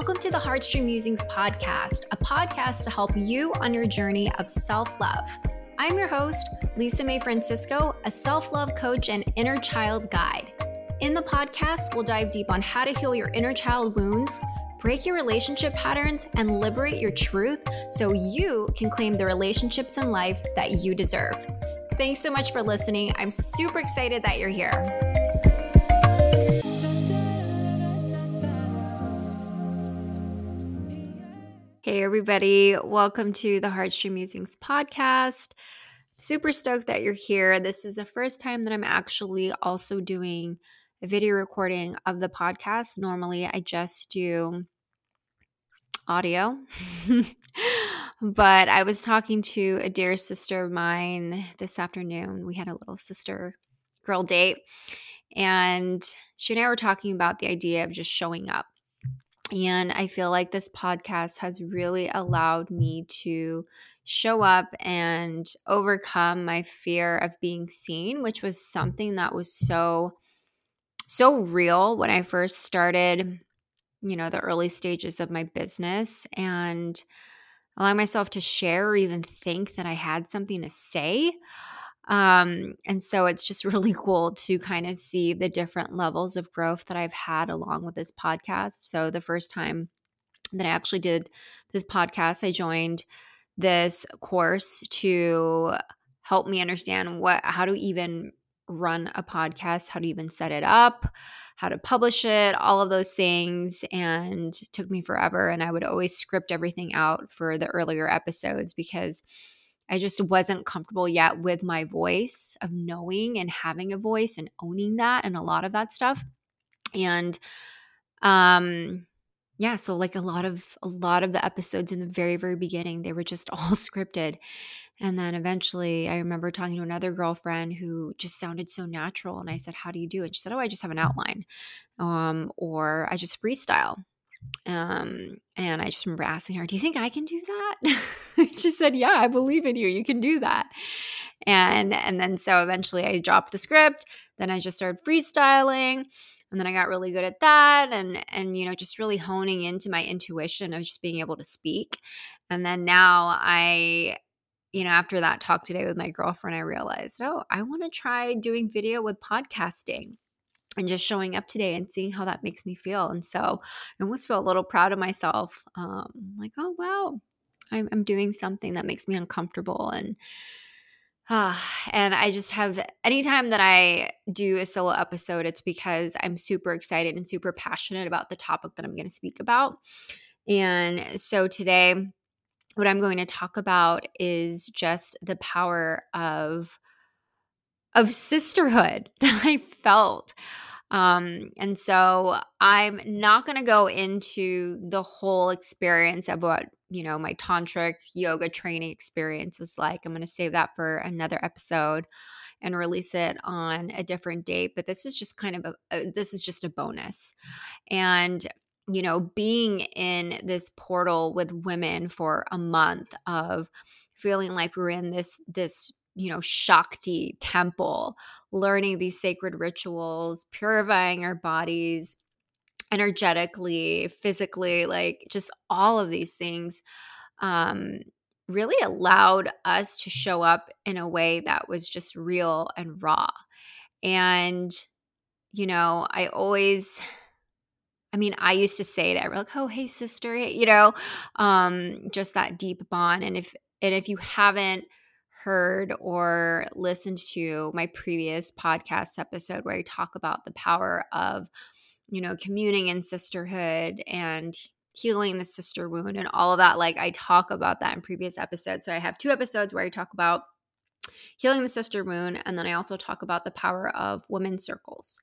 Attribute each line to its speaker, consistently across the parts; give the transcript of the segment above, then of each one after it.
Speaker 1: welcome to the Heartstream Musings podcast, a podcast to help you on your journey of self love. I'm your host, Lisa May Francisco, a self love coach and inner child guide. In the podcast, we'll dive deep on how to heal your inner child wounds, break your relationship patterns, and liberate your truth so you can claim the relationships in life that you deserve. Thanks so much for listening. I'm super excited that you're here. Everybody. Welcome to the Heartstream Musings podcast. Super stoked that you're here. This is the first time that I'm actually also doing a video recording of the podcast. Normally, I just do audio, but I was talking to a dear sister of mine this afternoon. We had a little sister girl date, and she and I were talking about the idea of just showing up and I feel like this podcast has really allowed me to show up and overcome my fear of being seen, which was something that was so, so real when I first started, you know, the early stages of my business and allowing myself to share or even think that I had something to say. Um, and so it's just really cool to kind of see the different levels of growth that I've had along with this podcast. So the first time that I actually did this podcast, I joined this course to help me understand what how to even run a podcast, how to even set it up, how to publish it, all of those things and took me forever and I would always script everything out for the earlier episodes because I just wasn't comfortable yet with my voice of knowing and having a voice and owning that and a lot of that stuff. And um yeah, so like a lot of a lot of the episodes in the very very beginning they were just all scripted. And then eventually I remember talking to another girlfriend who just sounded so natural and I said, "How do you do it?" She said, "Oh, I just have an outline." Um or I just freestyle. Um, and I just remember asking her, Do you think I can do that? she said, Yeah, I believe in you. You can do that. And and then so eventually I dropped the script. Then I just started freestyling. And then I got really good at that and and you know, just really honing into my intuition of just being able to speak. And then now I you know, after that talk today with my girlfriend, I realized, oh, I want to try doing video with podcasting and just showing up today and seeing how that makes me feel. And so I almost feel a little proud of myself. Um, like, oh, wow, I'm, I'm doing something that makes me uncomfortable. And, uh, and I just have, anytime that I do a solo episode, it's because I'm super excited and super passionate about the topic that I'm going to speak about. And so today, what I'm going to talk about is just the power of of sisterhood that I felt. Um, and so I'm not going to go into the whole experience of what, you know, my tantric yoga training experience was like. I'm going to save that for another episode and release it on a different date, but this is just kind of a, a this is just a bonus. And you know, being in this portal with women for a month of feeling like we're in this this you know, Shakti temple, learning these sacred rituals, purifying our bodies energetically, physically, like just all of these things um, really allowed us to show up in a way that was just real and raw. And, you know, I always, I mean, I used to say it, like, oh, hey, sister, you know, um, just that deep bond. And if, and if you haven't heard or listened to my previous podcast episode where I talk about the power of, you know, communing in sisterhood and healing the sister wound and all of that. Like I talk about that in previous episodes. So I have two episodes where I talk about healing the sister wound and then I also talk about the power of women's circles.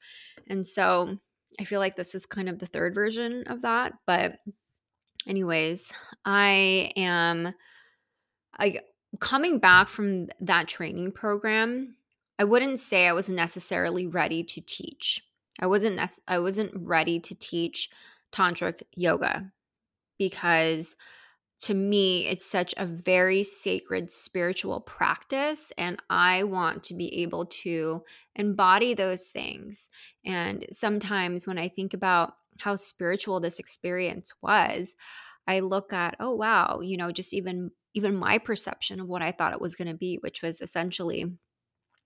Speaker 1: And so I feel like this is kind of the third version of that, but anyways, I am I coming back from that training program, I wouldn't say I was necessarily ready to teach. I wasn't I wasn't ready to teach tantric yoga because to me, it's such a very sacred spiritual practice. And I want to be able to embody those things. And sometimes when I think about how spiritual this experience was, I look at, oh wow, you know, just even even my perception of what I thought it was going to be, which was essentially,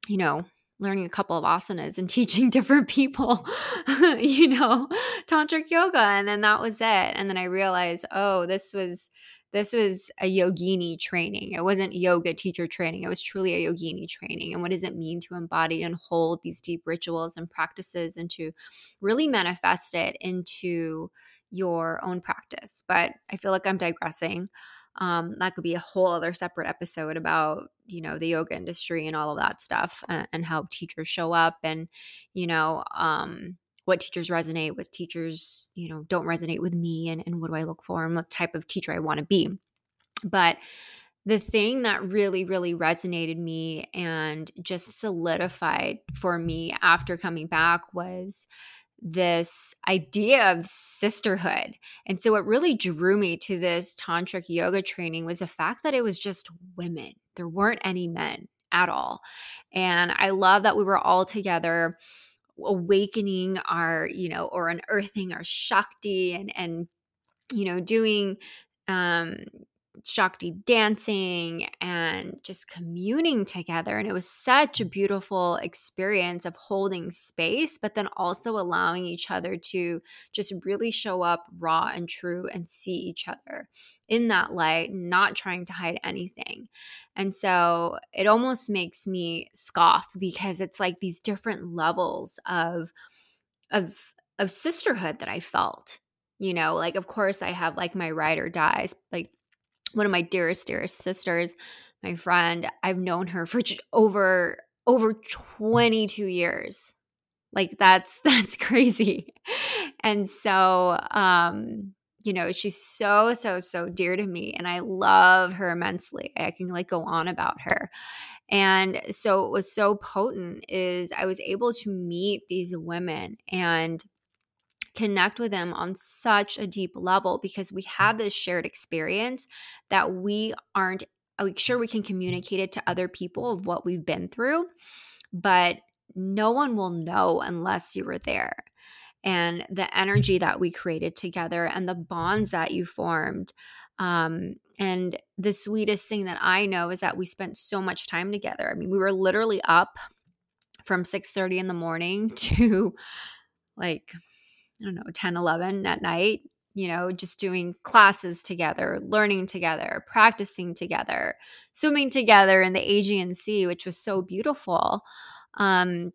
Speaker 1: you know, learning a couple of asanas and teaching different people, you know, tantric yoga. And then that was it. And then I realized, oh, this was this was a yogini training. It wasn't yoga teacher training. It was truly a yogini training. And what does it mean to embody and hold these deep rituals and practices and to really manifest it into your own practice? But I feel like I'm digressing. Um, that could be a whole other separate episode about you know the yoga industry and all of that stuff and, and how teachers show up and you know um, what teachers resonate with teachers you know don't resonate with me and, and what do i look for and what type of teacher i want to be but the thing that really really resonated me and just solidified for me after coming back was this idea of sisterhood. And so, what really drew me to this tantric yoga training was the fact that it was just women, there weren't any men at all. And I love that we were all together awakening our, you know, or unearthing our Shakti and, and, you know, doing um Shakti dancing and just communing together. And it was such a mm. beautiful experience of holding space, but then also allowing each other to just really show up raw and true and see each other in that light, not trying to hide anything. And so it almost makes me scoff because it's like these different levels of, of, of sisterhood that I felt you know like of course i have like my ride or dies like one of my dearest, dearest sisters, my friend. I've known her for over over 22 years. Like that's that's crazy. And so um you know, she's so so so dear to me and I love her immensely. I can like go on about her. And so it was so potent is I was able to meet these women and connect with them on such a deep level because we have this shared experience that we aren't like sure we can communicate it to other people of what we've been through but no one will know unless you were there. And the energy that we created together and the bonds that you formed um, and the sweetest thing that i know is that we spent so much time together. I mean we were literally up from 6 30 in the morning to like I don't know, 10, 11 at night, you know, just doing classes together, learning together, practicing together, swimming together in the Aegean Sea, which was so beautiful. Um,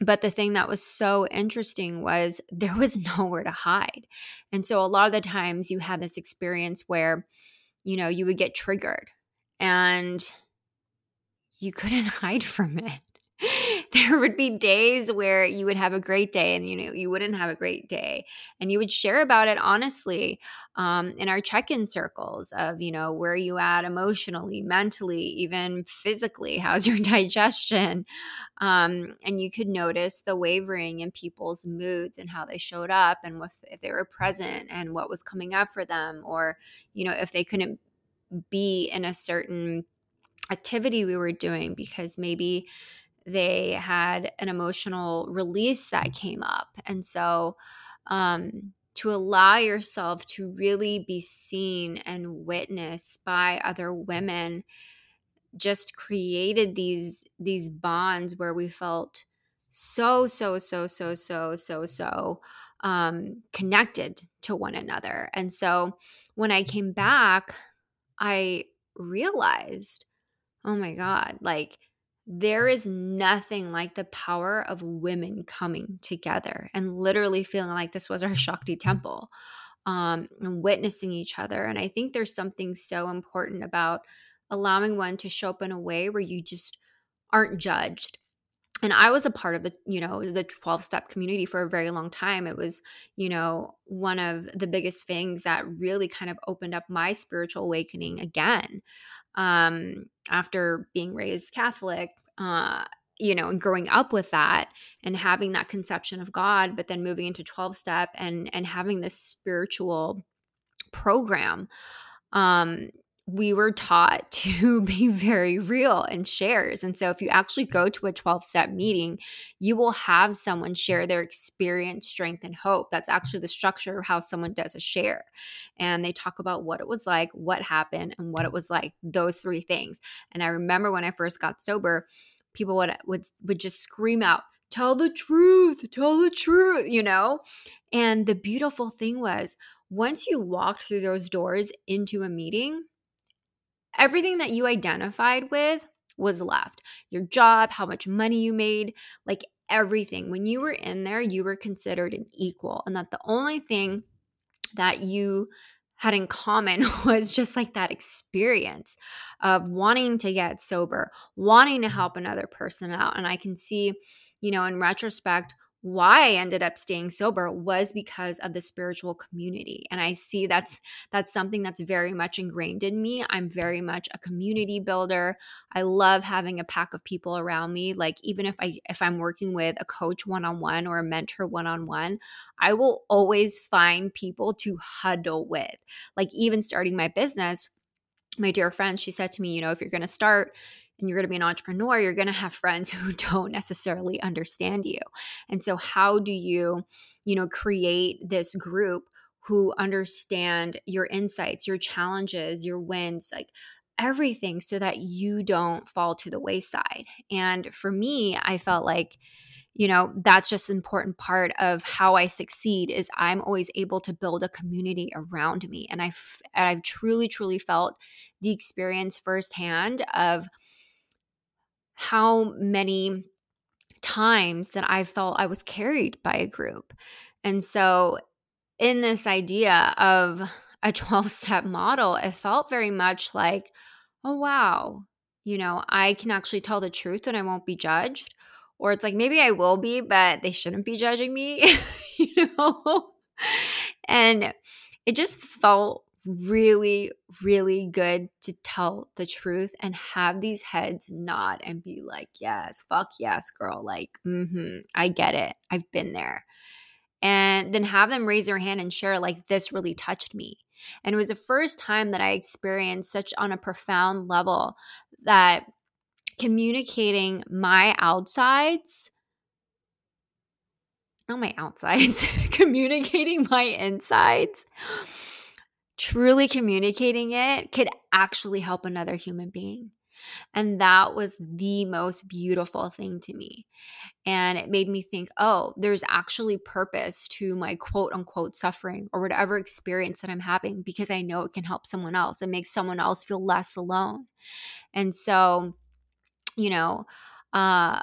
Speaker 1: but the thing that was so interesting was there was nowhere to hide. And so a lot of the times you had this experience where, you know, you would get triggered and you couldn't hide from it. there would be days where you would have a great day and you know you wouldn't have a great day and you would share about it honestly um, in our check-in circles of you know where you at emotionally mentally even physically? How's your digestion? Um, and you could notice the wavering in people's moods and how they showed up and if, if they were present and what was coming up for them or you know if they couldn't be in a certain activity we were doing because maybe they had an emotional release that came up. And so, um, to allow yourself to really be seen and witnessed by other women just created these these bonds where we felt so so so so so so so um connected to one another and so when i came back i realized oh my god like there is nothing like the power of women coming together and literally feeling like this was our Shakti temple um, and witnessing each other. And I think there's something so important about allowing one to show up in a way where you just aren't judged. And I was a part of the, you know, the 12 step community for a very long time. It was, you know, one of the biggest things that really kind of opened up my spiritual awakening again um, after being raised Catholic, uh, you know, and growing up with that and having that conception of God, but then moving into 12 step and and having this spiritual program um, we were taught to be very real and shares. And so, if you actually go to a 12 step meeting, you will have someone share their experience, strength, and hope. That's actually the structure of how someone does a share. And they talk about what it was like, what happened, and what it was like those three things. And I remember when I first got sober, people would, would, would just scream out, Tell the truth, tell the truth, you know? And the beautiful thing was, once you walked through those doors into a meeting, everything that you identified with was left your job, how much money you made, like everything. When you were in there, you were considered an equal, and that the only thing that you had in common was just like that experience of wanting to get sober, wanting to mm-hmm. help another person out. And I can see, you know, in retrospect, why I ended up staying sober was because of the spiritual community. And I see that's that's something that's very much ingrained in me. I'm very much a community builder. I love having a pack of people around me. Like even if I if I'm working with a coach one-on-one or a mentor one-on-one, I will always find people to huddle with. Like even starting my business, my dear friend, she said to me, you know, if you're going to start and you're going to be an entrepreneur, you're going to have friends who don't necessarily understand you. And so how do you, you know, create this group who understand your insights, your challenges, your wins, like everything so that you don't fall to the wayside. And for me, I felt like you know that's just an important part of how i succeed is i'm always able to build a community around me and i've and i've truly truly felt the experience firsthand of how many times that I felt I was carried by a group. And so, in this idea of a 12 step model, it felt very much like, oh, wow, you know, I can actually tell the truth and I won't be judged. Or it's like, maybe I will be, but they shouldn't be judging me, you know? And it just felt really, really good to tell the truth and have these heads nod and be like, yes, fuck yes, girl. Like, mm-hmm, I get it. I've been there. And then have them raise their hand and share, like, this really touched me. And it was the first time that I experienced such on a profound level that communicating my outsides not my outsides, communicating my insides truly communicating it could actually help another human being. And that was the most beautiful thing to me. And it made me think, oh, there's actually purpose to my quote unquote suffering or whatever experience that I'm having because I know it can help someone else. It makes someone else feel less alone. And so, you know, uh,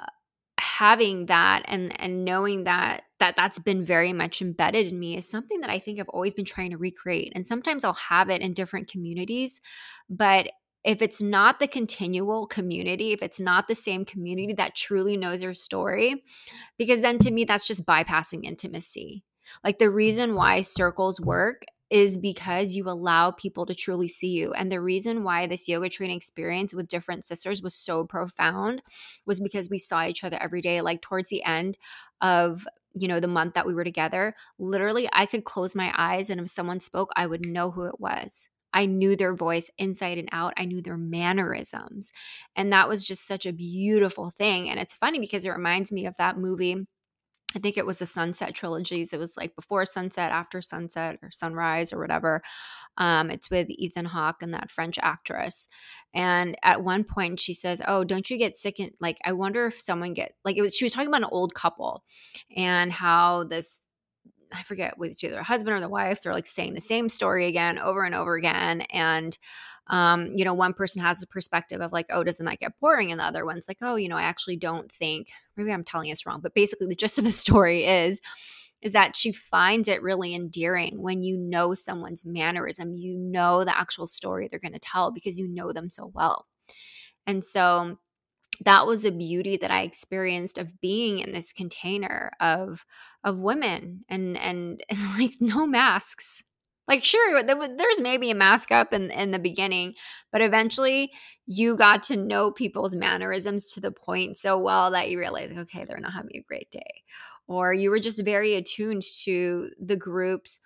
Speaker 1: having that and and knowing that that that's been very much embedded in me is something that I think I've always been trying to recreate. And sometimes I'll have it in different communities, but if it's not the continual community, if it's not the same community that truly knows your story, because then to me, that's just bypassing intimacy. Like the reason why circles work is because you allow people to truly see you. And the reason why this yoga training experience with different sisters was so profound was because we saw each other every day. Like towards the end of you know the month that we were together literally i could close my eyes and if someone spoke i would know who it was. I knew their voice inside and out. I knew their mannerisms. And that was just such a beautiful thing. And it's funny because it reminds me of that movie I think it was the Sunset trilogies. It was like before sunset, after sunset, or sunrise, or whatever. Um, it's with Ethan Hawke and that French actress. And at one point, she says, "Oh, don't you get sick?" And like, I wonder if someone get like it was. She was talking about an old couple and how this I forget whether it's either a husband or the wife. They're like saying the same story again over and over again, and um, you know, one person has a perspective of like, oh, doesn't that get boring? And the other one's like, oh, you know, I actually don't think, maybe I'm telling this wrong, but basically the gist of the story is, is that she finds it really endearing when you know someone's mannerism, you know the actual story they're going to tell because you know them so well. And so that was a beauty that I experienced of being in this container of of women and and, and like no masks like, sure, there's maybe a mask up in, in the beginning, but eventually you got to know people's mannerisms to the point so well that you realize, okay, they're not having a great day. Or you were just very attuned to the group's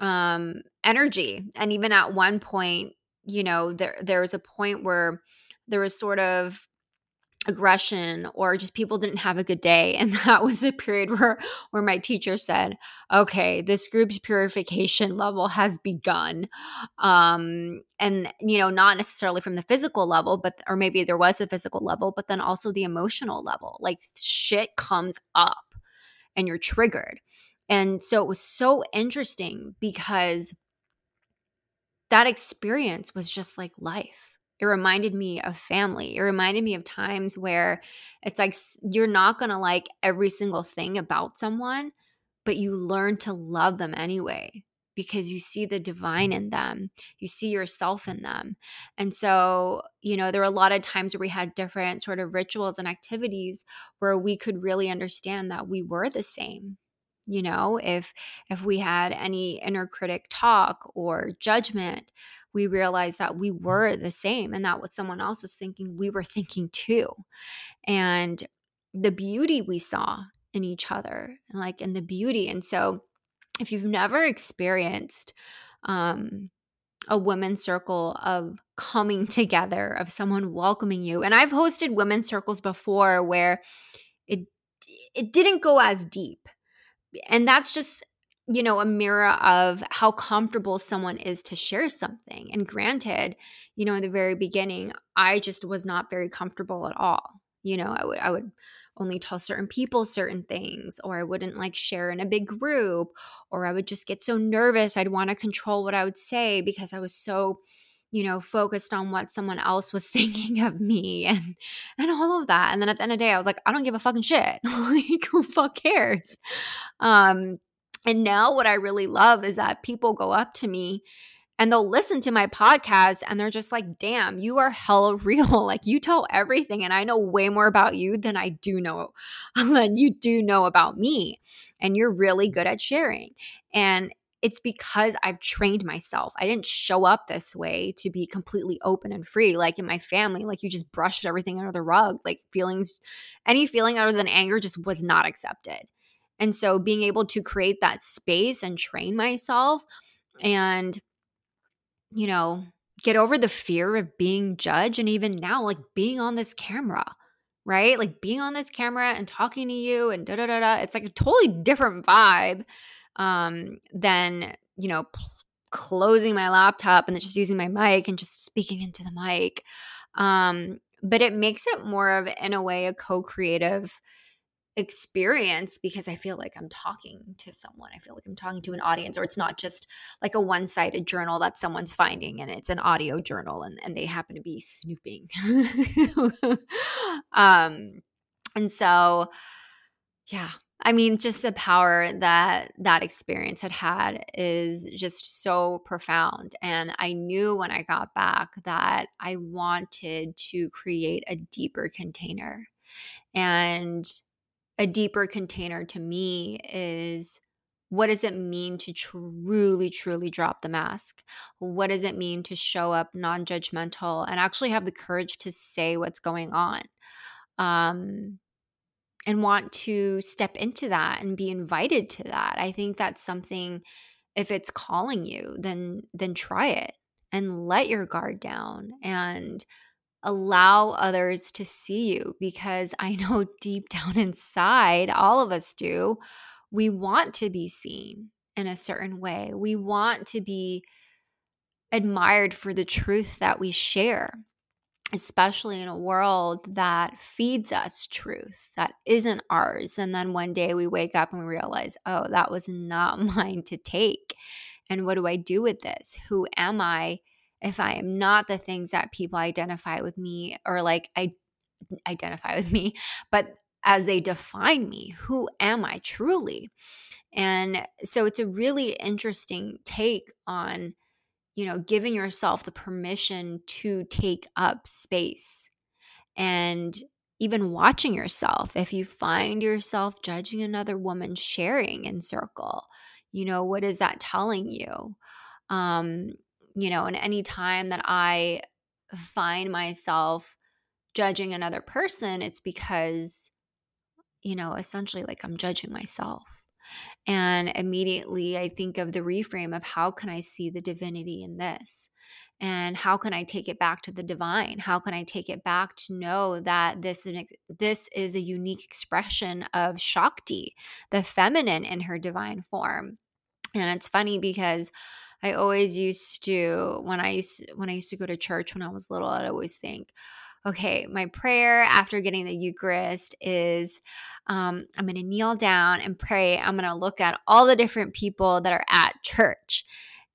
Speaker 1: um, energy. And even at one point, you know, there there was a point where there was sort of aggression or just people didn't have a good day. And that was a period where where my teacher said okay this group's purification level has begun. Um and you know not necessarily from the physical level but or maybe there was a physical level but then also the emotional level. Like shit comes up and you're triggered. And so it was so interesting because that experience was just like life it reminded me of family. It reminded me of times where it's like you're not going to like every single thing about someone, but you learn to love them anyway because you see the divine in them. You see yourself in them. And so, you know, there were a lot of times where we had different sort of rituals and activities where we could really understand that we were the same you know if if we had any inner critic talk or judgment we realized that we were the same and that what someone else was thinking we were thinking too. And the beauty we saw in each other like in the beauty and so if you've never experienced um a women's circle of coming together of someone welcoming you and i've hosted women's circles before where it it didn't go as deep and that's just you know, a mirror of how comfortable someone is to share something. And granted, you know, in the very beginning, I just was not very comfortable at all. You know, I would I would only tell certain people certain things or I wouldn't like share in a big group or I would just get so nervous I'd want to control what I would say because I was so you know focused on what someone else was thinking of me and and all of that and then at the end of the day I was like I don't give a fucking shit like who fuck cares um and now what I really love is that people go up to me and they'll listen to my podcast and they're just like, damn, you are hella real. Like you tell everything. And I know way more about you than I do know, than you do know about me. And you're really good at sharing. And it's because I've trained myself. I didn't show up this way to be completely open and free. Like in my family, like you just brushed everything under the rug. Like feelings, any feeling other than anger just was not accepted. And so being able to create that space and train myself and, you know, get over the fear of being judged and even now, like being on this camera, right? Like being on this camera and talking to you and da da da da. It's like a totally different vibe um, than, you know, p- closing my laptop and just using my mic and just speaking into the mic. Um, but it makes it more of, in a way, a co creative experience because I feel like I'm talking to someone. I feel like I'm talking to an audience, or it's not just like a one sided journal that someone's finding and it's an audio journal and, and they happen to be snooping. um, and so, yeah, I mean, just the power that that experience had had is just so profound. And I knew when I got back that I wanted to create a deeper container. And a deeper container to me is what does it mean to truly, truly drop the mask? What does it mean to show up non judgmental and actually have the courage to say what's going on? Um, and want to step into that and be invited to that. I think that's something if it's calling you, then then try it and let your guard down and allow others to see you because I know deep down inside, all of us do, we want to be seen in a certain way. We want to be admired for the truth that we share, especially in a world that feeds us truth that isn't ours. And then one day we wake up and we realize, oh, that was not mine to take. And what do I do with this? Who am I? if I am not the things that people identify with me or like I identify with me, but as they define me, who am I truly? And so it's a really interesting take on, you know, giving yourself the permission to take up space and even watching yourself. If you find yourself judging another woman sharing in circle, you know, what is that telling you? Um, you know, and any time that I find myself judging another person, it's because, you know, essentially like I'm judging myself. And immediately I think of the reframe of how can I see the divinity in this? And how can I take it back to the divine? How can I take it back to know that this this is a unique expression of Shakti, the feminine in her divine form? And it's funny because I always used to when I used when I used to go to church when I was little, I'd always think, okay, my prayer after getting the Eucharist is um, I'm going to kneel down and pray. I'm going to look at all the different people that are at church.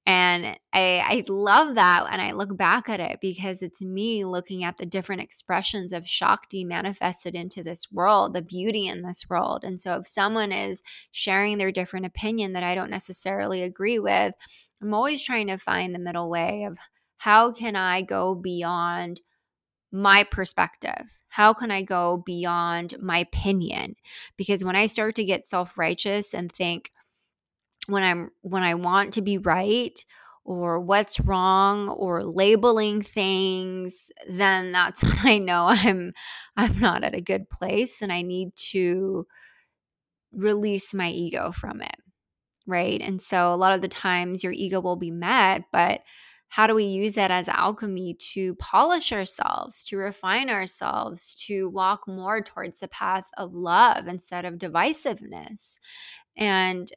Speaker 1: And I, I love that. And I look back at it because it's me looking at the different expressions of Shakti manifested into this world, the beauty in this world. And so if someone is sharing their different opinion that I don't necessarily agree with, I'm always trying to find the middle way of how can I go beyond my perspective? How can I go beyond my opinion? Because when I start to get self righteous and think, when I'm when I want to be right or what's wrong or labeling things, then that's when I know I'm I'm not at a good place and I need to release my ego from it. Right? And so a lot of the times your ego will be met, but how do we use that as alchemy to polish ourselves, to refine ourselves, to walk more towards the path of love instead of divisiveness? And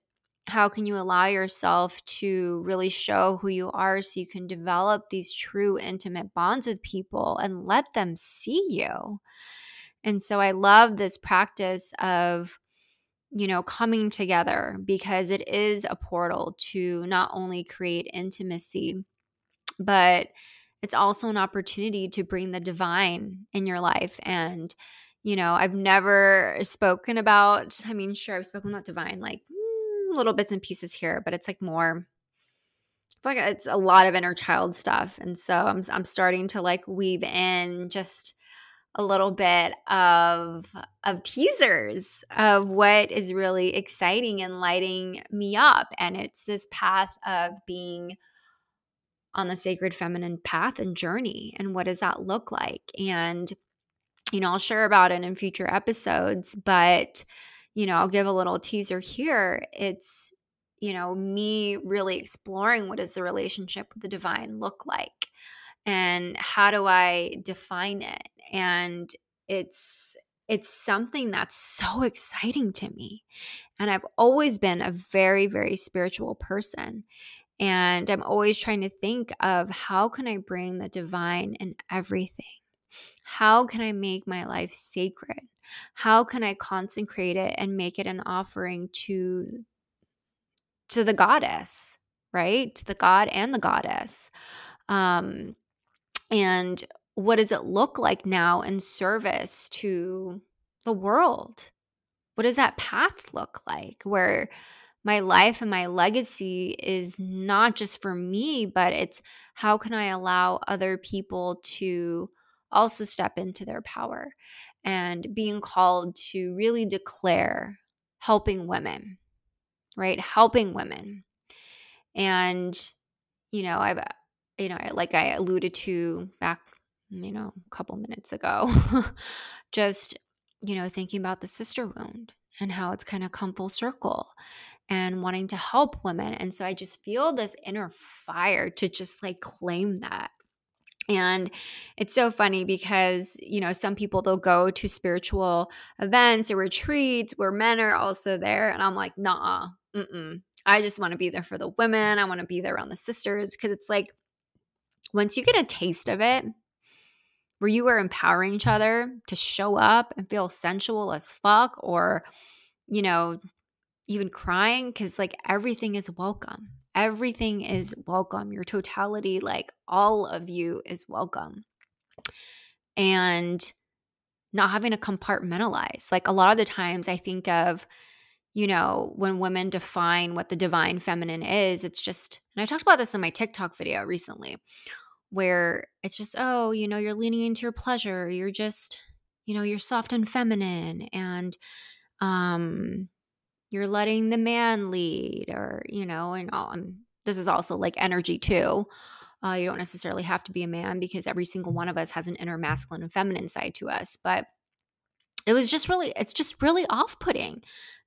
Speaker 1: how can you allow yourself to really show who you are so you can develop these true intimate bonds with people and let them see you? And so I love this practice of you know, coming together because it is a portal to not only create intimacy, but it's also an opportunity to bring the divine in your life. And, you know, I've never spoken about, I mean, sure, I've spoken about divine, like mm, little bits and pieces here, but it's like more like it's a lot of inner child stuff. And so I'm I'm starting to like weave in just a little bit of of teasers of what is really exciting and lighting me up and it's this path of being on the sacred feminine path and journey and what does that look like and you know I'll share about it in future episodes but you know, I'll give a little teaser here. It's, you know, me really exploring what does the relationship with the divine look like and how do I define it? And it's it's something that's so exciting to me. And I've always been a very very spiritual person. And I'm always trying to think of how can I bring the divine in everything? How can I make my life sacred? How can I consecrate it and make it an offering to to the goddess, right? To the god and the goddess. Um and what does it look like now in service to the world? What does that path look like where my life and my legacy is not just for me, but it's how can I allow other people to also step into their power and being called to really declare helping women, right? Helping women. And, you know, I've, you know, like I alluded to back, you know, a couple minutes ago, just, you know, thinking about the sister wound and how it's kind of come full circle and wanting to help women. And so I just feel this inner fire to just like claim that and it's so funny because, you know, some people they'll go to spiritual events or retreats where men are also there. And I'm like, nah, mm-mm. I just want to be there for the women. I want to be there around the sisters because it's like once you get a taste of it, where you are empowering each other to show up and feel sensual as fuck or, you know, even crying because like everything is welcome. Everything is welcome. Your totality, like all of you, is welcome. And not having to compartmentalize. Like a lot of the times, I think of, you know, when women define what the divine feminine is, it's just, and I talked about this in my TikTok video recently, where it's just, oh, you know, you're leaning into your pleasure. You're just, you know, you're soft and feminine. And, um, you're letting the man lead or you know and all um, this is also like energy too. Uh, you don't necessarily have to be a man because every single one of us has an inner masculine and feminine side to us but it was just really it's just really off-putting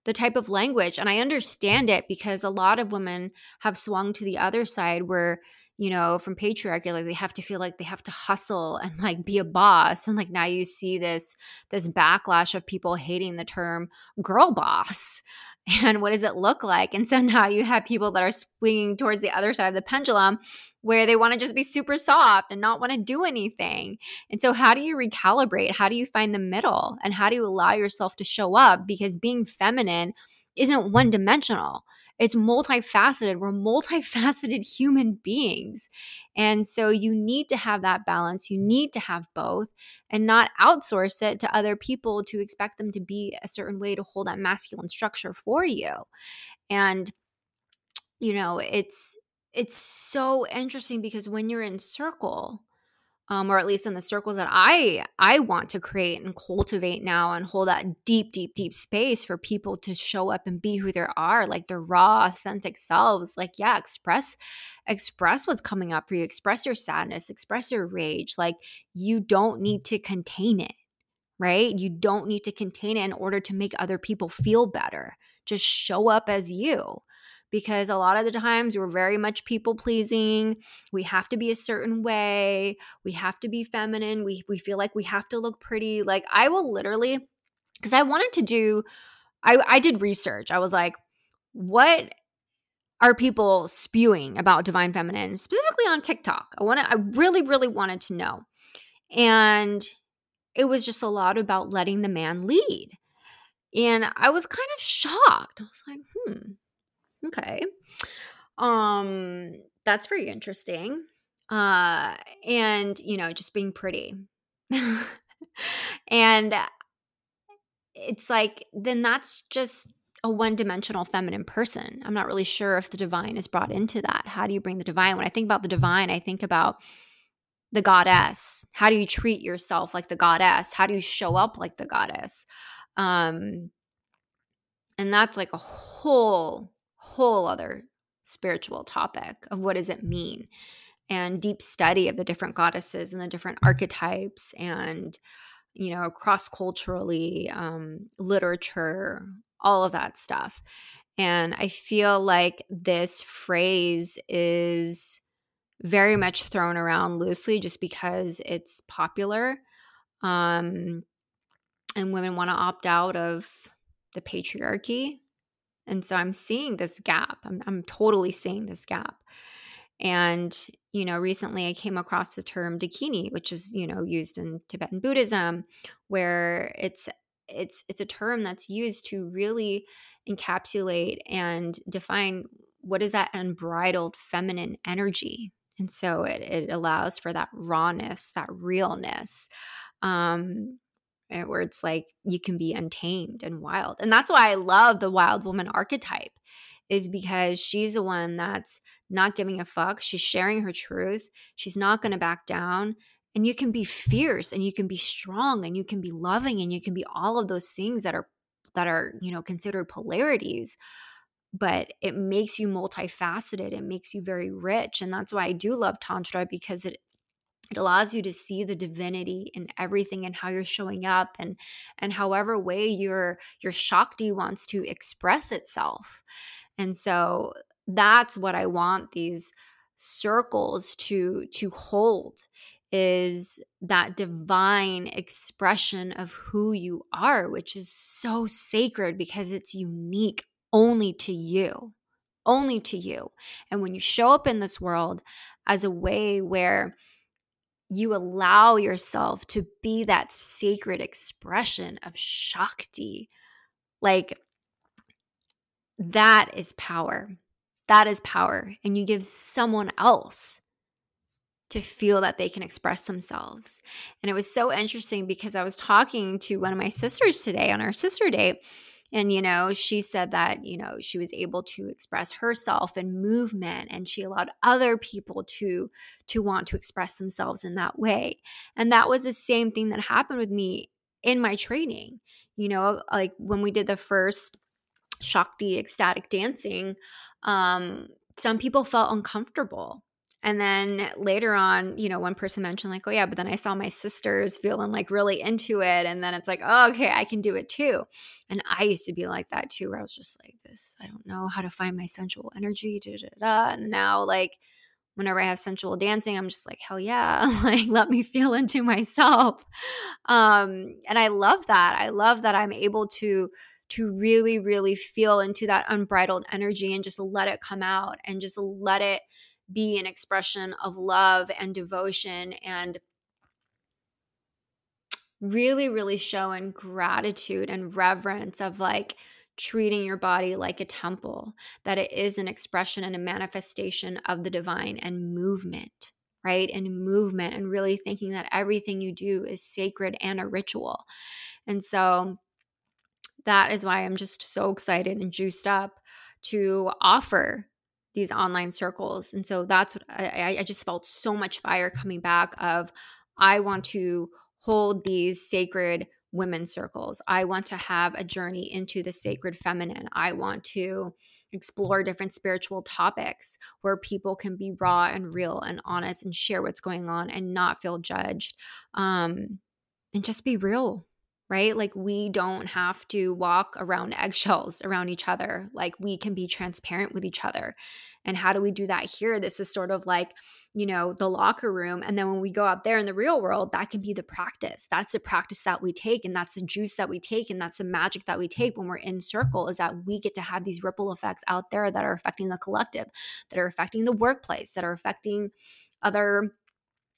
Speaker 1: the type of language and i understand it because a lot of women have swung to the other side where you know from patriarchy like they have to feel like they have to hustle and like be a boss and like now you see this this backlash of people hating the term girl boss and what does it look like? And so now you have people that are swinging towards the other side of the pendulum where they want to just be super soft and not want to do anything. And so how do you recalibrate? How do you find the middle? And how do you allow yourself to show up? Because being feminine isn't one dimensional it's multifaceted. We're multifaceted human beings. And so you need to have that balance. You need to have both and not outsource it to other people to expect them to be a certain way to hold that masculine structure for you. And you know, it's it's so interesting because when you're in circle, um, or at least in the circles that I I want to create and cultivate now and hold that deep, deep, deep space for people to show up and be who they are, like their raw, authentic selves. Like, yeah, express express what's coming up for you, express your sadness, express your rage. Like you don't need to contain it, right? You don't need to contain it in order to make other people feel better. Just show up as you because a lot of the times we're very much people pleasing. We have to be a certain way. We have to be feminine. We, we feel like we have to look pretty. Like, I will literally, because I wanted to do, I, I did research. I was like, what are people spewing about divine feminine, specifically on TikTok? I want to, I really, really wanted to know. And it was just a lot about letting the man lead. And I was kind of shocked. I was like, hmm, Okay. Um that's very interesting. Uh and you know, just being pretty. and it's like then that's just a one-dimensional feminine person. I'm not really sure if the divine is brought into that. How do you bring the divine? When I think about the divine, I think about the goddess. How do you treat yourself like the goddess? How do you show up like the goddess? Um and that's like a whole whole other spiritual topic of what does it mean and deep study of the different goddesses and the different archetypes and you know cross culturally um, literature all of that stuff. And i feel like this phrase is very much thrown around loosely just because it's popular um, and women want to opt out of the patriarchy and so I'm seeing this gap. I'm, I'm totally seeing this gap. And, you know, recently I came across the term dakini, which is, you know, used in Tibetan Buddhism, where it's it's it's a term that's used to really encapsulate and define what is that unbridled feminine energy. And so it, it allows for that rawness, that realness. Um, Eh, where it's like you can be untamed and wild. And that's why I love the wild woman archetype is because she's the one that's not giving a fuck. She's sharing her truth. She's not going to back down. And you can be fierce and you can be strong and you can be loving and you can be all of those things that are that are, you know, considered polarities. But it makes you multifaceted. It makes you very rich. And that's why I do love Tantra because it it allows you to see the divinity in everything and how you're showing up and and however way your your shakti wants to express itself. And so that's what i want these circles to to hold is that divine expression of who you are which is so sacred because it's unique only to you only to you. And when you show up in this world as a way where you allow yourself to be that sacred expression of Shakti. Like, that is power. That is power. And you give someone else to feel that they can express themselves. And it was so interesting because I was talking to one of my sisters today on our sister date and, you know, she said that, you know, she was able to express herself in movement and she allowed other people to to want to express themselves in that way. And that was the same thing that happened with me in my training. You know, like when we did the first Shakti ecstatic dancing, um, some people felt uncomfortable and then later on, you know, one person mentioned, like, oh, yeah, but then I saw my sisters feeling like really into it. And then it's like, oh, okay, I can do it too. And I used to be like that too, where I was just like, this, I don't know how to find my sensual energy. Da, da, da. And now, like, whenever I have sensual dancing, I'm just like, hell yeah, like, let me feel into myself. Um, and I love that. I love that I'm able to to really really feel into that unbridled energy and just let it come out and just let it be an expression of love and devotion and really, really showing gratitude and reverence of like treating your body like a temple, that it is an expression and a manifestation of the divine and movement, right? And movement, and really thinking that everything you do is sacred and a ritual. And so that is why I'm just so excited and juiced up to offer these online circles. And so that's what I, I just felt so much fire coming back of I want to hold these sacred women's circles. I want to have a journey into the sacred feminine. I want to explore different spiritual topics where people can be raw and real and honest and share what's going on and not feel judged um, and just be real right? Like we don't have to walk around eggshells around each other. Like we can be transparent with each other. And how do we do that here? This is sort of like, you know, the locker room. And then when we go out there in the real world, that can be the practice. That's the practice that we take. And that's the juice that we take. And that's the magic that we take when we're in circle is that we get to have these ripple effects out there that are affecting the collective, that are affecting the workplace, that are affecting other,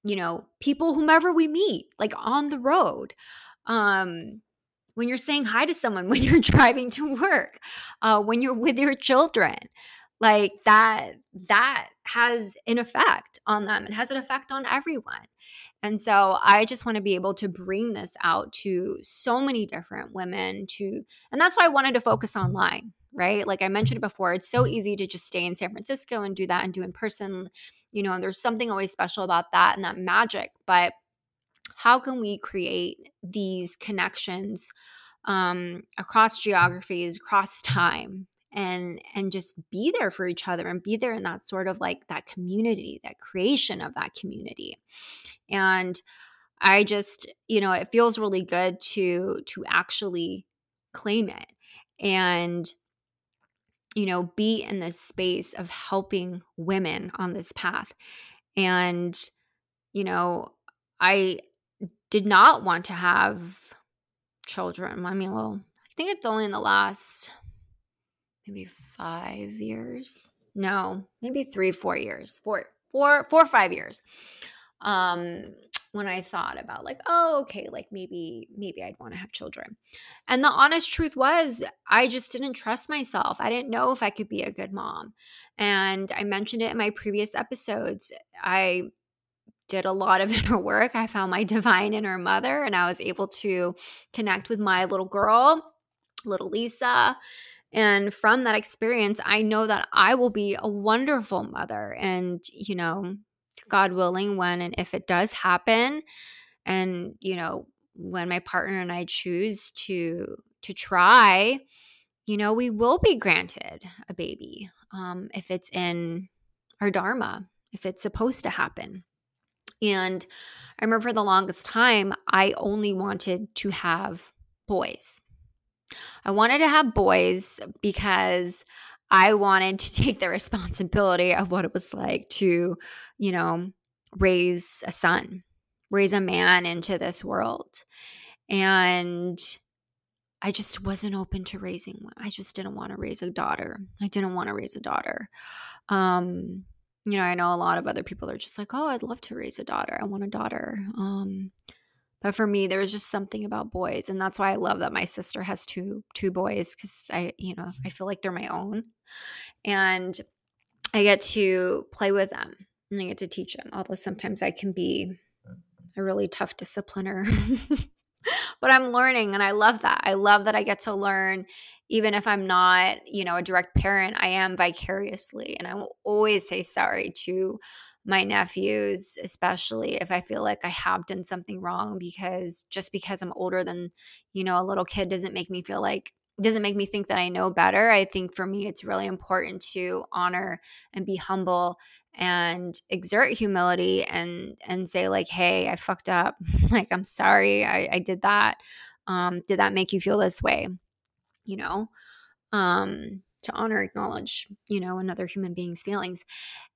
Speaker 1: you know, people, whomever we meet, like on the road um, when you're saying hi to someone, when you're driving to work, uh, when you're with your children, like that, that has an effect on them. It has an effect on everyone. And so I just want to be able to bring this out to so many different women to, and that's why I wanted to focus online, right? Like I mentioned before, it's so easy to just stay in San Francisco and do that and do in person, you know, and there's something always special about that and that magic. But how can we create these connections um, across geographies, across time, and and just be there for each other and be there in that sort of like that community, that creation of that community, and I just you know it feels really good to to actually claim it and you know be in this space of helping women on this path. And you know i did not want to have children. I mean, well, I think it's only in the last maybe five years. No, maybe three, four years, four, four, four, five years. Um, when I thought about like, oh, okay, like maybe, maybe I'd want to have children. And the honest truth was, I just didn't trust myself. I didn't know if I could be a good mom. And I mentioned it in my previous episodes. I did a lot of inner work. I found my divine inner mother and I was able to connect with my little girl, little Lisa. And from that experience, I know that I will be a wonderful mother. And, you know, God willing, when and if it does happen, and, you know, when my partner and I choose to to try, you know, we will be granted a baby um, if it's in our dharma, if it's supposed to happen. And I remember for the longest time, I only wanted to have boys. I wanted to have boys because I wanted to take the responsibility of what it was like to, you know, raise a son, raise a man into this world. And I just wasn't open to raising I just didn't want to raise a daughter. I didn't want to raise a daughter. Um you know, I know a lot of other people are just like, oh, I'd love to raise a daughter. I want a daughter. Um, but for me, there was just something about boys, and that's why I love that my sister has two two boys because I, you know, I feel like they're my own, and I get to play with them and I get to teach them. Although sometimes I can be a really tough discipliner. but I'm learning and I love that. I love that I get to learn even if I'm not, you know, a direct parent, I am vicariously and I will always say sorry to my nephews, especially if I feel like I have done something wrong because just because I'm older than, you know, a little kid doesn't make me feel like doesn't make me think that I know better. I think for me it's really important to honor and be humble and exert humility and and say like hey i fucked up. Like i'm sorry i, I did that. Um did that make you feel this way? You know? Um to honor acknowledge you know another human being's feelings.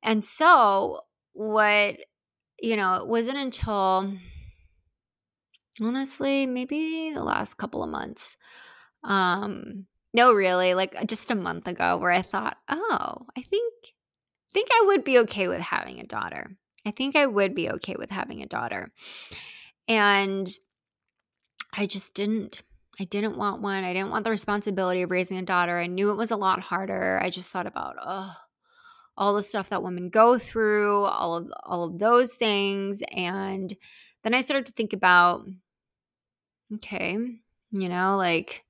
Speaker 1: And so what you know it wasn't until honestly maybe the last couple of months um no really like just a month ago where i thought oh i think think I would be okay with having a daughter. I think I would be okay with having a daughter. And I just didn't. I didn't want one. I didn't want the responsibility of raising a daughter. I knew it was a lot harder. I just thought about, oh, all the stuff that women go through, all of all of those things. And then I started to think about, okay, you know, like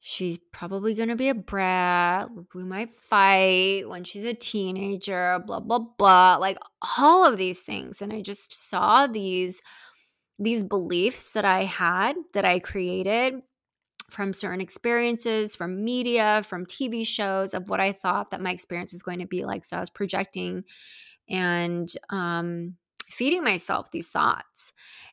Speaker 1: she's probably going to be a brat. We might fight when she's a teenager, blah blah blah. Like all of these things and I just saw these these beliefs that I had that I created from certain experiences, from media, from TV shows of what I thought that my experience was going to be like. So I was projecting and um feeding myself these thoughts.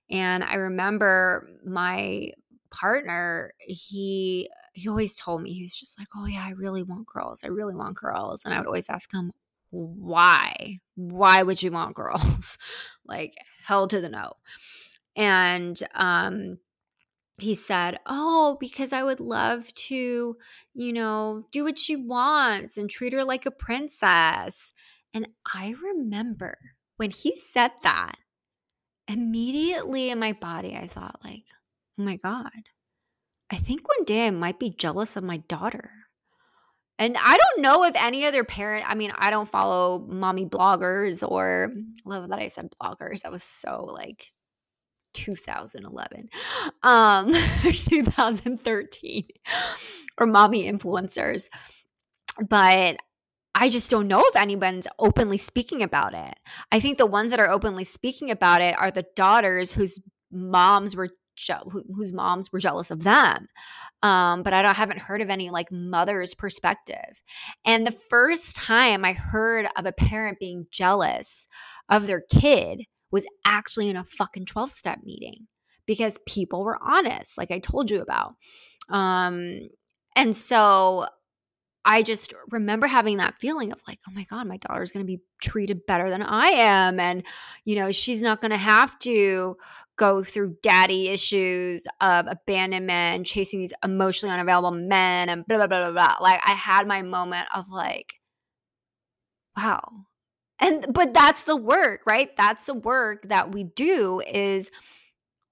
Speaker 1: And I remember my partner, he he always told me, he was just like, Oh, yeah, I really want girls. I really want girls. And I would always ask him, Why? Why would you want girls? like, hell to the no. And, um, he said, Oh, because I would love to, you know, do what she wants and treat her like a princess. And I remember when he said that, immediately in my body, I thought, like, oh my God, I think one day I might be jealous of my daughter. And I don't know if any other parent, I mean, I don't follow mommy bloggers or love that I said bloggers. That was so like 2011, um, 2013, or mommy influencers. But I just don't know if anyone's openly speaking about it. I think the ones that are openly speaking about it are the daughters whose moms were je- whose moms were jealous of them. Um, but I don't haven't heard of any like mother's perspective. And the first time I heard of a parent being jealous of their kid was actually in a fucking 12 step meeting because people were honest, like I told you about. Um, and so I just remember having that feeling of like, oh my God, my daughter's going to be treated better than I am. And, you know, she's not going to have to go through daddy issues of abandonment chasing these emotionally unavailable men and blah, blah, blah, blah, blah. Like, I had my moment of like, wow. And, but that's the work, right? That's the work that we do is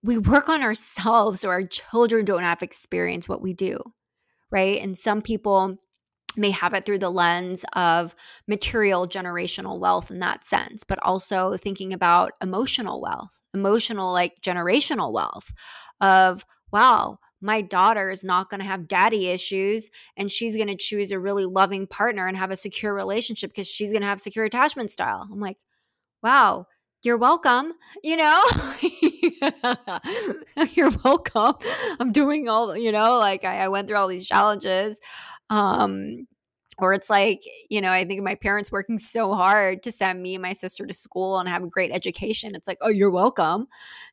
Speaker 1: we work on ourselves so our children don't have experience what we do, right? And some people, may have it through the lens of material generational wealth in that sense, but also thinking about emotional wealth, emotional, like generational wealth of, wow, my daughter is not going to have daddy issues and she's going to choose a really loving partner and have a secure relationship because she's going to have secure attachment style. I'm like, wow, you're welcome. You know, you're welcome. I'm doing all, you know, like I, I went through all these challenges um or it's like you know i think my parents working so hard to send me and my sister to school and have a great education it's like oh you're welcome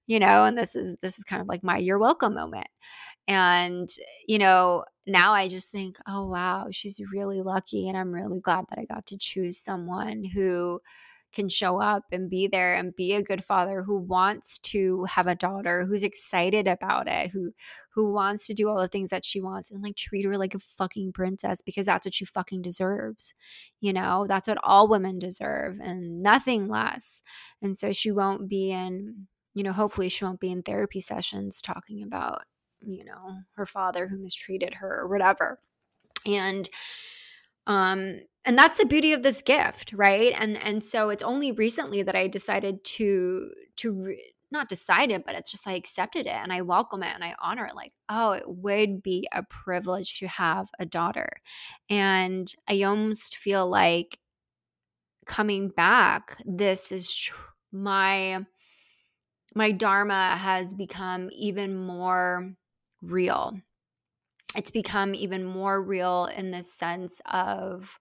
Speaker 1: you know and this is this is kind of like my you're welcome moment. And you know now i just think oh wow she's really lucky and i'm really glad that i got to choose someone who can show up and be there and be a good father who wants to have a daughter who's excited about it who who wants to do all the things that she wants and like treat her like a fucking princess because that's what she fucking deserves you know? That's what all women deserve and nothing less. And so she won't be in you know hopefully she won't be in therapy sessions talking about you know her father who mistreated her or whatever. And um and that's the beauty of this gift right? And and so it's only recently that i decided to to not decided but it's just i accepted it and i welcome it and i honor it like oh it would be a privilege to have a daughter. And i almost feel like coming back this is tr- my my dharma has become even more real. It's become even more real in the sense of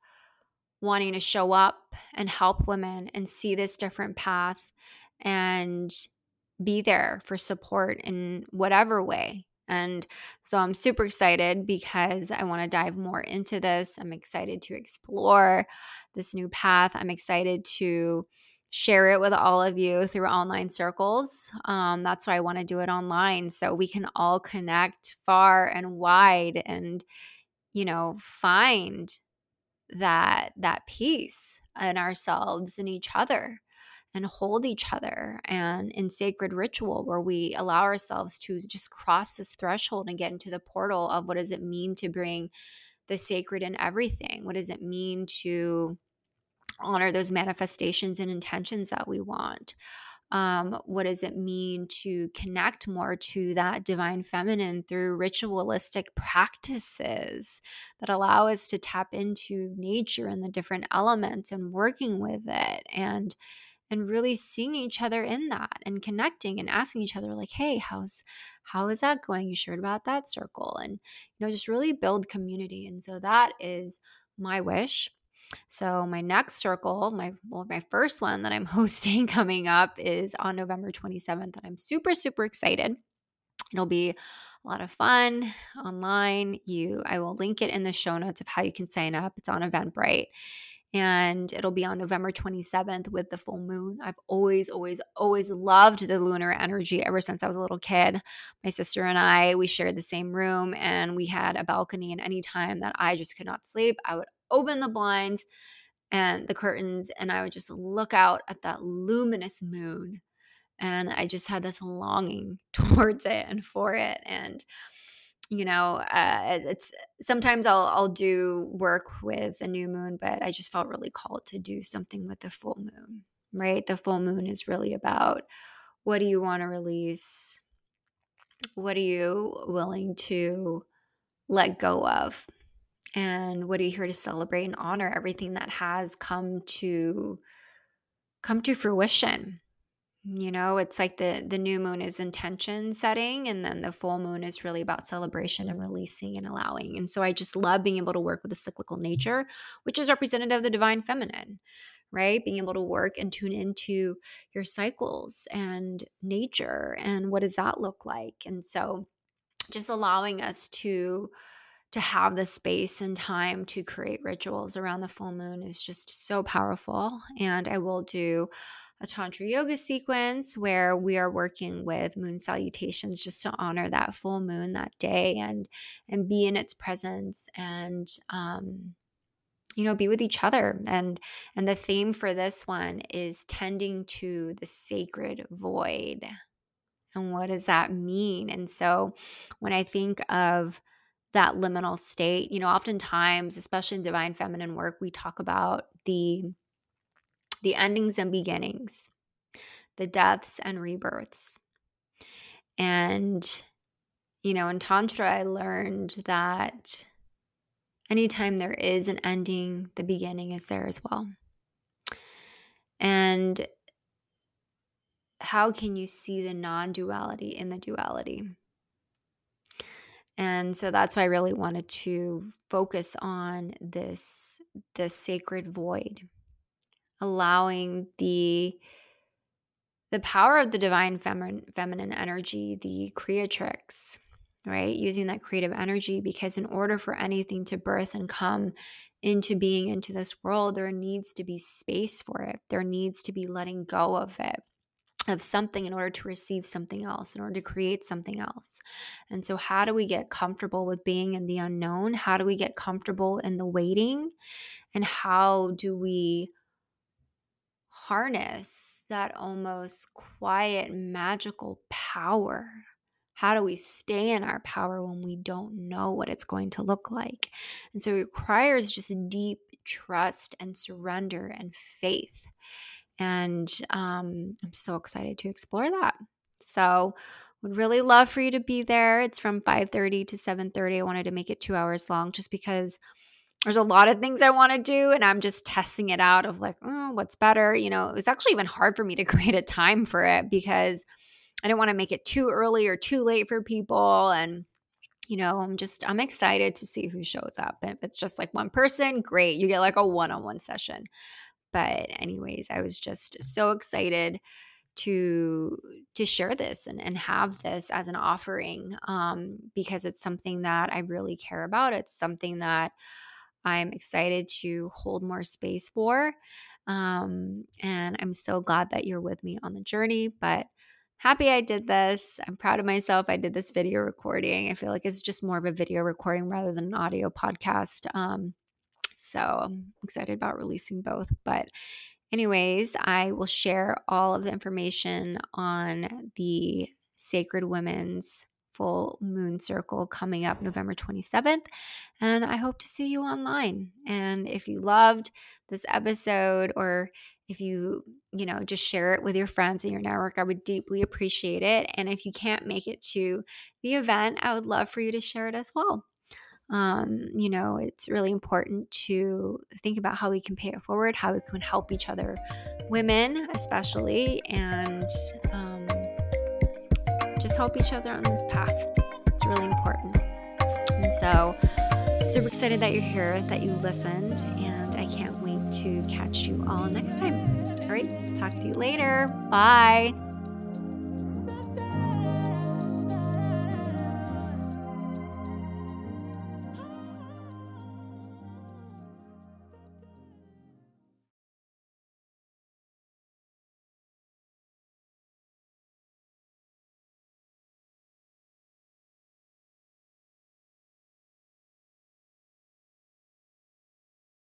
Speaker 1: wanting to show up and help women and see this different path and be there for support in whatever way. And so I'm super excited because I want to dive more into this. I'm excited to explore this new path. I'm excited to share it with all of you through online circles. Um, that's why I want to do it online so we can all connect far and wide and, you know, find that that peace in ourselves and each other and hold each other and in sacred ritual where we allow ourselves to just cross this threshold and get into the portal of what does it mean to bring the sacred in everything what does it mean to honor those manifestations and intentions that we want. Um, what does it mean to connect more to that divine feminine through ritualistic practices that allow us to tap into nature and the different elements and working with it and and really seeing each other in that and connecting and asking each other like hey how's how is that going you shared about that circle and you know just really build community and so that is my wish so my next circle, my well, my first one that I'm hosting coming up is on November 27th, and I'm super super excited. It'll be a lot of fun online. You, I will link it in the show notes of how you can sign up. It's on Eventbrite. And it'll be on November 27th with the full moon. I've always, always, always loved the lunar energy ever since I was a little kid. My sister and I, we shared the same room and we had a balcony. And anytime that I just could not sleep, I would open the blinds and the curtains and I would just look out at that luminous moon. And I just had this longing towards it and for it. And, you know, uh, it's sometimes I'll, I'll do work with a new moon, but I just felt really called to do something with the full moon, right? The full moon is really about what do you want to release? What are you willing to let go of? and what are you here to celebrate and honor everything that has come to come to fruition you know it's like the the new moon is intention setting and then the full moon is really about celebration and releasing and allowing and so i just love being able to work with the cyclical nature which is representative of the divine feminine right being able to work and tune into your cycles and nature and what does that look like and so just allowing us to to have the space and time to create rituals around the full moon is just so powerful. And I will do a tantra yoga sequence where we are working with moon salutations just to honor that full moon that day and and be in its presence and um you know be with each other and and the theme for this one is tending to the sacred void and what does that mean and so when i think of that liminal state. You know, oftentimes, especially in divine feminine work, we talk about the the endings and beginnings, the deaths and rebirths. And you know, in tantra I learned that anytime there is an ending, the beginning is there as well. And how can you see the non-duality in the duality? And so that's why I really wanted to focus on this this sacred void, allowing the the power of the divine feminine, feminine energy, the creatrix, right? Using that creative energy because in order for anything to birth and come into being into this world, there needs to be space for it. There needs to be letting go of it of something in order to receive something else, in order to create something else. And so, how do we get comfortable with being in the unknown? How do we get comfortable in the waiting? And how do we harness that almost quiet, magical power? How do we stay in our power when we don't know what it's going to look like? And so, it requires just deep trust and surrender and faith and um, I'm so excited to explore that. So would really love for you to be there. It's from 5:30 to 7:30. I wanted to make it 2 hours long just because there's a lot of things I want to do and I'm just testing it out of like, oh, what's better? You know, it was actually even hard for me to create a time for it because I didn't want to make it too early or too late for people and you know, I'm just, I'm excited to see who shows up. And if it's just like one person, great. You get like a one on one session. But, anyways, I was just so excited to to share this and, and have this as an offering um, because it's something that I really care about. It's something that I'm excited to hold more space for. Um, and I'm so glad that you're with me on the journey. But happy I did this. I'm proud of myself. I did this video recording. I feel like it's just more of a video recording rather than an audio podcast. Um, so I'm excited about releasing both. But, anyways, I will share all of the information on the Sacred Women's full moon circle coming up November 27th. And I hope to see you online. And if you loved this episode or if you, you know, just share it with your friends in your network, I would deeply appreciate it. And if you can't make it to the event, I would love for you to share it as well. Um, you know, it's really important to think about how we can pay it forward, how we can help each other, women especially, and just help each other on this path. It's really important. And so, super excited that you're here, that you listened, and I can't wait to catch you all next time. All right, talk to you later. Bye.